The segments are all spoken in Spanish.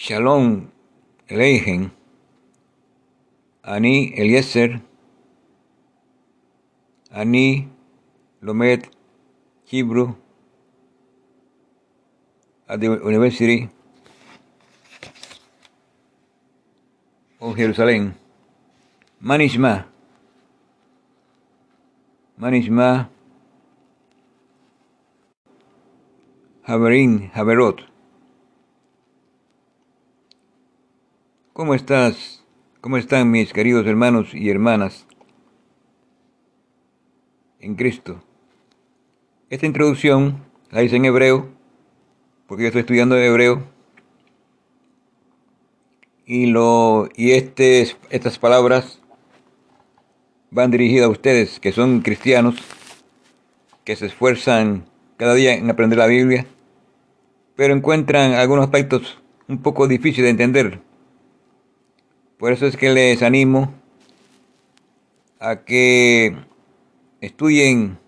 Shalom Aleichem, Ani Eliezer, Ani Lomed Hebrew. At the University of Jerusalem. Manishma, Manishma, Haverin, Haverot. ¿Cómo estás? ¿Cómo están mis queridos hermanos y hermanas en Cristo? Esta introducción la hice en hebreo, porque yo estoy estudiando hebreo, y, lo, y este, estas palabras van dirigidas a ustedes que son cristianos, que se esfuerzan cada día en aprender la Biblia, pero encuentran algunos aspectos un poco difíciles de entender por eso es que les animo a que estudien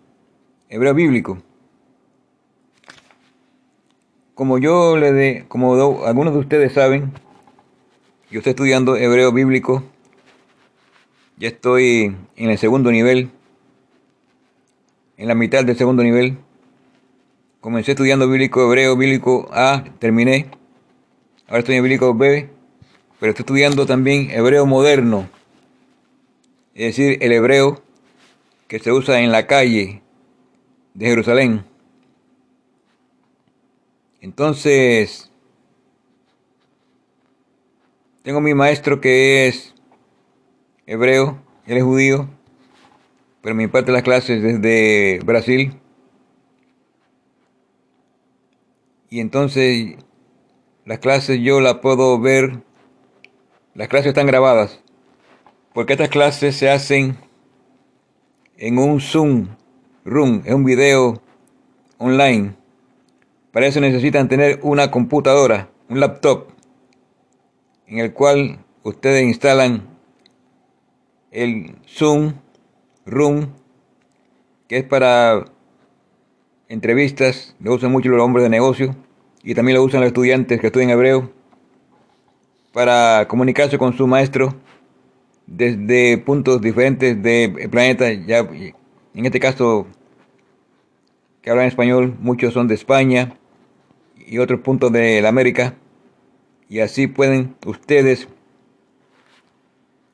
hebreo bíblico. Como yo le de, como algunos de ustedes saben, yo estoy estudiando hebreo bíblico. Ya estoy en el segundo nivel, en la mitad del segundo nivel. Comencé estudiando bíblico hebreo bíblico A, terminé. Ahora estoy en bíblico B pero estoy estudiando también hebreo moderno, es decir, el hebreo que se usa en la calle de Jerusalén. Entonces, tengo mi maestro que es hebreo, él es judío, pero me imparte las clases desde Brasil. Y entonces las clases yo las puedo ver las clases están grabadas, porque estas clases se hacen en un Zoom Room, es un video online. Para eso necesitan tener una computadora, un laptop, en el cual ustedes instalan el Zoom Room, que es para entrevistas, lo usan mucho los hombres de negocio y también lo usan los estudiantes que estudian hebreo para comunicarse con su maestro desde puntos diferentes del planeta. Ya, en este caso, que hablan español, muchos son de España y otros puntos de la América. Y así pueden ustedes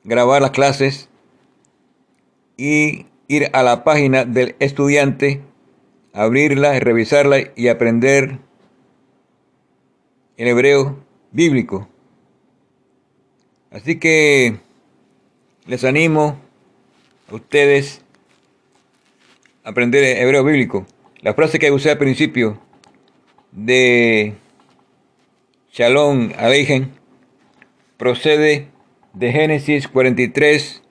grabar las clases y ir a la página del estudiante, abrirla, revisarla y aprender el hebreo bíblico. Así que les animo a ustedes a aprender hebreo bíblico. La frase que usé al principio de Shalom Aleichem procede de Génesis 43,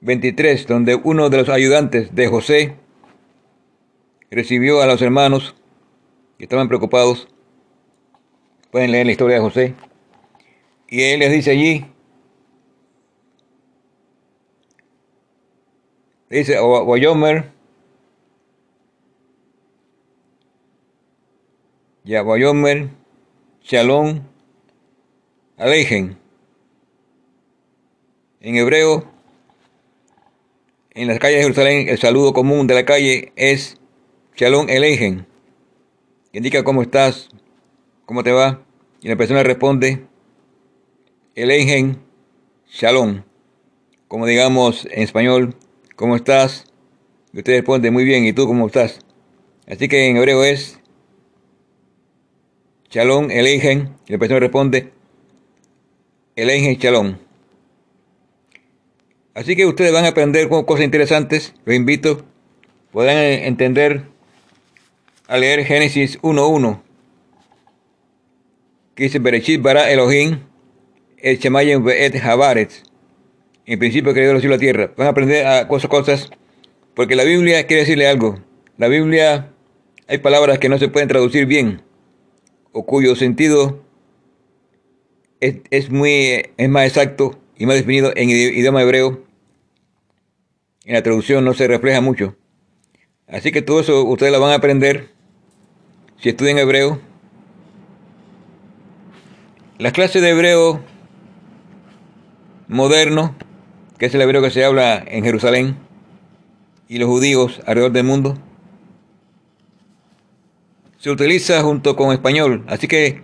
23, donde uno de los ayudantes de José recibió a los hermanos que estaban preocupados. Pueden leer la historia de José. Y él les dice allí, dice Wayomer, ya Wayomer, Shalom, Alejen. En hebreo, en las calles de Jerusalén, el saludo común de la calle es Shalom Alejen. Indica cómo estás, cómo te va. Y la persona responde, Eleigen Shalom. Como digamos en español, ¿cómo estás? Y usted responde muy bien, ¿y tú cómo estás? Así que en hebreo es Shalom Eleigen. Y la persona responde Eleigen Shalom. Así que ustedes van a aprender cosas interesantes. Los invito. Podrán entender a leer Génesis 1.1. Que dice Berechit bara Elohim el Shemayim et Havaretz. En principio creó los cielos y la tierra. Van a aprender a cosas, cosas, porque la Biblia quiere decirle algo. La Biblia hay palabras que no se pueden traducir bien, o cuyo sentido es, es muy es más exacto y más definido en idioma hebreo. En la traducción no se refleja mucho. Así que todo eso ustedes lo van a aprender si estudian hebreo las clases de hebreo moderno, que es el hebreo que se habla en Jerusalén, y los judíos alrededor del mundo, se utiliza junto con español. Así que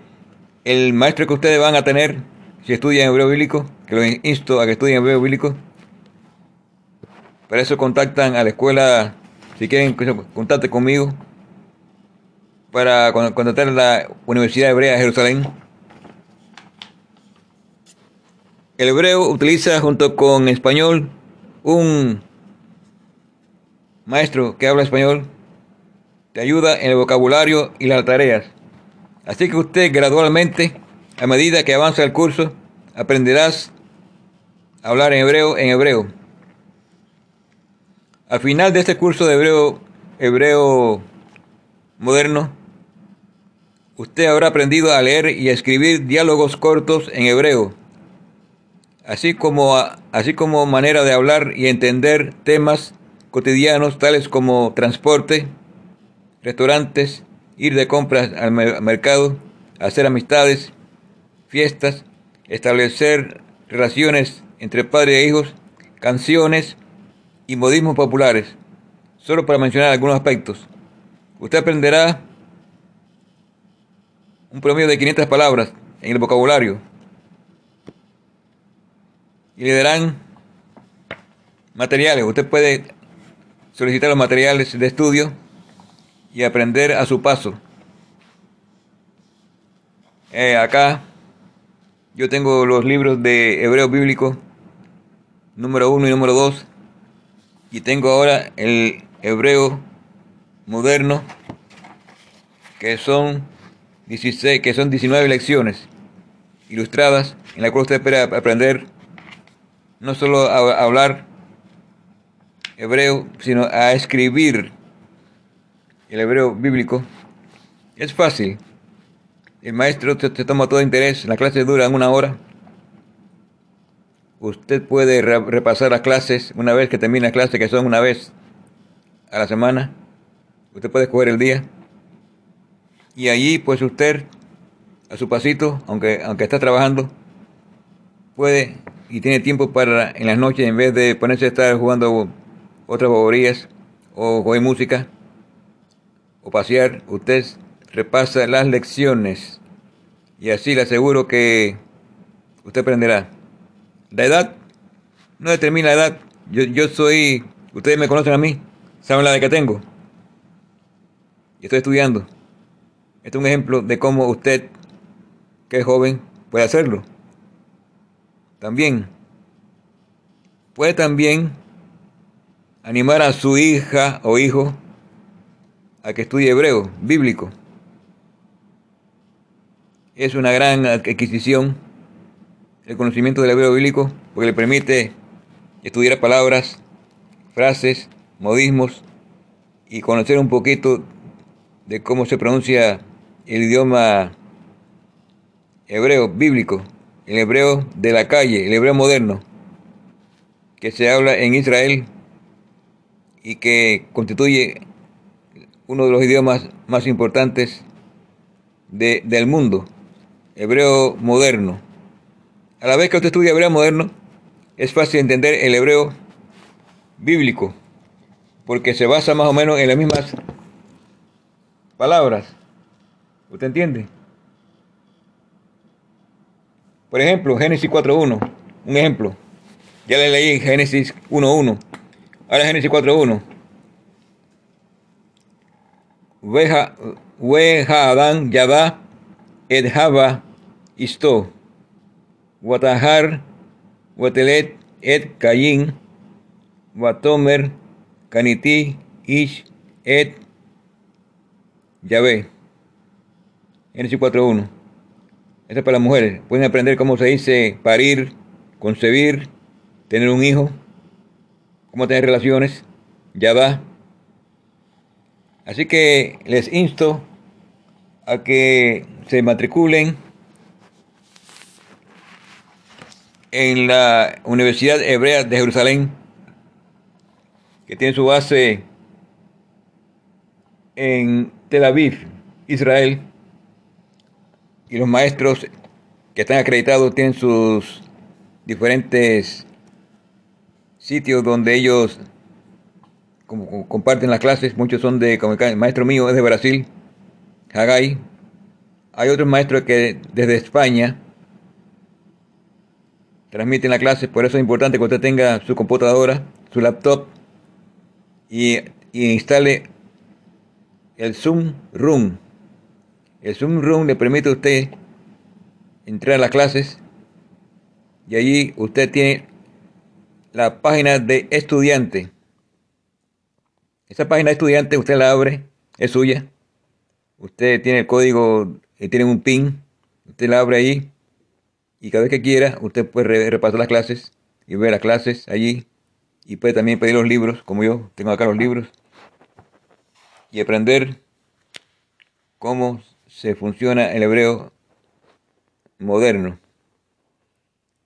el maestro que ustedes van a tener, si estudian hebreo bíblico, que los insto a que estudien hebreo bíblico, para eso contactan a la escuela, si quieren contacte conmigo, para contactar a la Universidad Hebrea de Jerusalén. El hebreo utiliza junto con español un maestro que habla español, te ayuda en el vocabulario y las tareas. Así que usted gradualmente, a medida que avanza el curso, aprenderás a hablar en hebreo en hebreo. Al final de este curso de hebreo, hebreo moderno, usted habrá aprendido a leer y a escribir diálogos cortos en hebreo, así como, así como manera de hablar y entender temas cotidianos tales como transporte, restaurantes, ir de compras al mercado, hacer amistades, fiestas, establecer relaciones entre padres e hijos, canciones, y modismos populares, solo para mencionar algunos aspectos. Usted aprenderá un promedio de 500 palabras en el vocabulario y le darán materiales. Usted puede solicitar los materiales de estudio y aprender a su paso. Eh, acá yo tengo los libros de hebreo bíblico número 1 y número 2 y tengo ahora el hebreo moderno, que son 16, que son 19 lecciones ilustradas, en la cual usted espera aprender no solo a hablar hebreo, sino a escribir el hebreo bíblico. Es fácil. El maestro te, toma todo interés. La clase dura una hora. Usted puede repasar las clases una vez que termina la clase, que son una vez a la semana. Usted puede escoger el día. Y allí, pues usted, a su pasito, aunque, aunque está trabajando, puede y tiene tiempo para en las noches, en vez de ponerse a estar jugando otras boberías o oír música o pasear, usted repasa las lecciones y así le aseguro que usted aprenderá. La edad no determina la edad. Yo, yo soy, ustedes me conocen a mí, saben la edad que tengo. Y estoy estudiando. Este es un ejemplo de cómo usted, que es joven, puede hacerlo. También puede también animar a su hija o hijo a que estudie hebreo, bíblico. Es una gran adquisición el conocimiento del hebreo bíblico porque le permite estudiar palabras, frases, modismos y conocer un poquito de cómo se pronuncia el idioma hebreo bíblico, el hebreo de la calle, el hebreo moderno, que se habla en Israel y que constituye uno de los idiomas más importantes del mundo, hebreo moderno. A la vez que usted estudia hebreo moderno, es fácil entender el hebreo bíblico, porque se basa más o menos en las mismas palabras. ¿Usted entiende? Por ejemplo, Génesis 4.1, un ejemplo. Ya le leí Génesis 1.1. Ahora Génesis 4.1. Weja Adán Yadá Edjaba Isto. Watahar, Watelet, Et Cayin, Watomer, Caniti, Ish, Et, Yahvé. Génesis 4.1. Esto es para las mujeres. Pueden aprender cómo se dice parir, concebir, tener un hijo, cómo tener relaciones, ya va. Así que les insto a que se matriculen en la Universidad Hebrea de Jerusalén, que tiene su base en Tel Aviv, Israel, y los maestros que están acreditados tienen sus diferentes sitios donde ellos comparten las clases. Muchos son de, como el maestro mío es de Brasil, Hagai. Hay otros maestros que desde España transmiten la clase, por eso es importante que usted tenga su computadora, su laptop y, instale el Zoom Room. El Zoom Room le permite a usted entrar a las clases y allí usted tiene la página de estudiante. Esa página de estudiante usted la abre, es suya. Usted tiene el código, eh, tiene un PIN, usted la abre ahí y cada vez que quiera usted puede repasar las clases y ver las clases allí y puede también pedir los libros, como yo tengo acá los libros, y aprender cómo se funciona el hebreo moderno.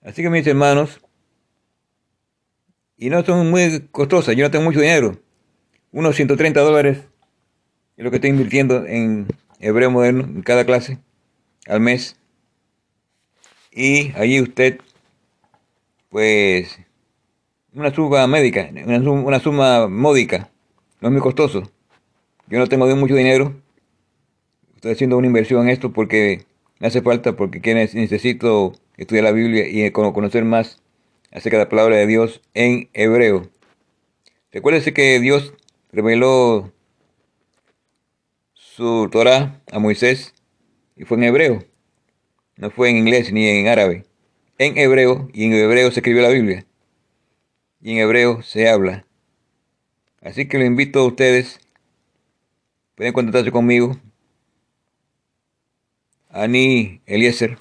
Así que mis hermanos, y no son muy costosas, yo no tengo mucho dinero, unos 130 dólares es lo que estoy invirtiendo en hebreo moderno en cada clase al mes. Y allí usted, pues, una suma médica, una suma, módica, no es muy costoso. Yo no tengo mucho dinero, estoy haciendo una inversión en esto porque me hace falta, porque necesito estudiar la Biblia y conocer más acerca de la palabra de Dios en hebreo. Recuérdese que Dios reveló su Torah a Moisés y fue en hebreo. No fue en inglés ni en árabe. En hebreo y en hebreo se escribió la Biblia. Y en hebreo se habla. Así que lo invito a ustedes. Pueden contactarse conmigo. Ani Eliezer.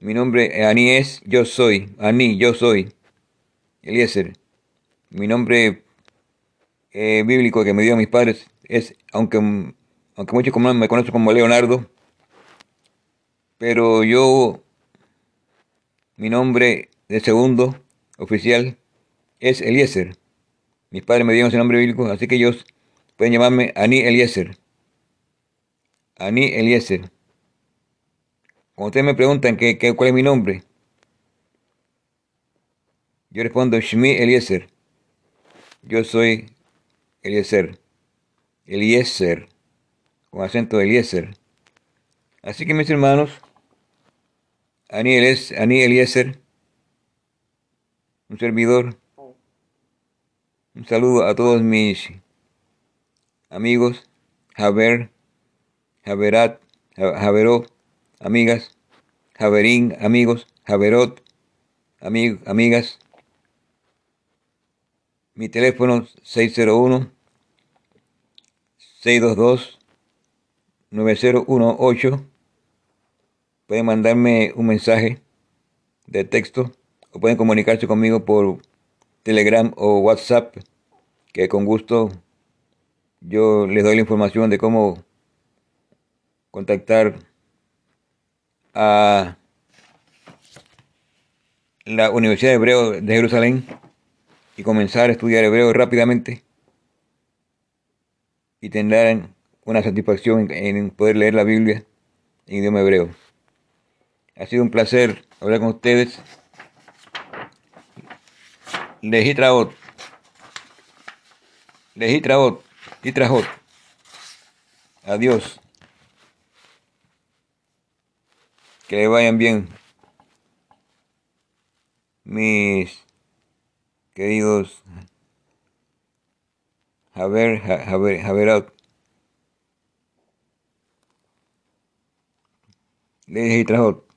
Mi nombre Ani es yo soy. Ani, yo soy. Eliezer. Mi nombre eh, bíblico que me dio mis padres es, aunque, aunque muchos me conocen como Leonardo, pero yo, mi nombre de segundo oficial es Eliezer. Mis padres me dieron ese nombre bíblico, así que ellos pueden llamarme Ani Eliezer. Ani Eliezer. Cuando ustedes me preguntan qué, cuál es mi nombre, yo respondo Shmi Eliezer. Yo soy Eliezer. Eliezer. Con acento Eliezer. Así que mis hermanos, Ani, Eliezer, un servidor, un saludo a todos mis amigos, Javer, Javerat, Javerot, amigas, Javerín, amigos, Javerot, amigas. Mi teléfono 601 622-9018. Pueden mandarme un mensaje de texto o pueden comunicarse conmigo por Telegram o WhatsApp, que con gusto yo les doy la información de cómo contactar a la Universidad de Hebreo de Jerusalén y comenzar a estudiar hebreo rápidamente y tendrán una satisfacción en, poder leer la Biblia en idioma hebreo. Ha sido un placer hablar con ustedes. Legitraot. Legitraot. Adiós. Que le vayan bien. Mis queridos Haber, haber, haber Le dije trajo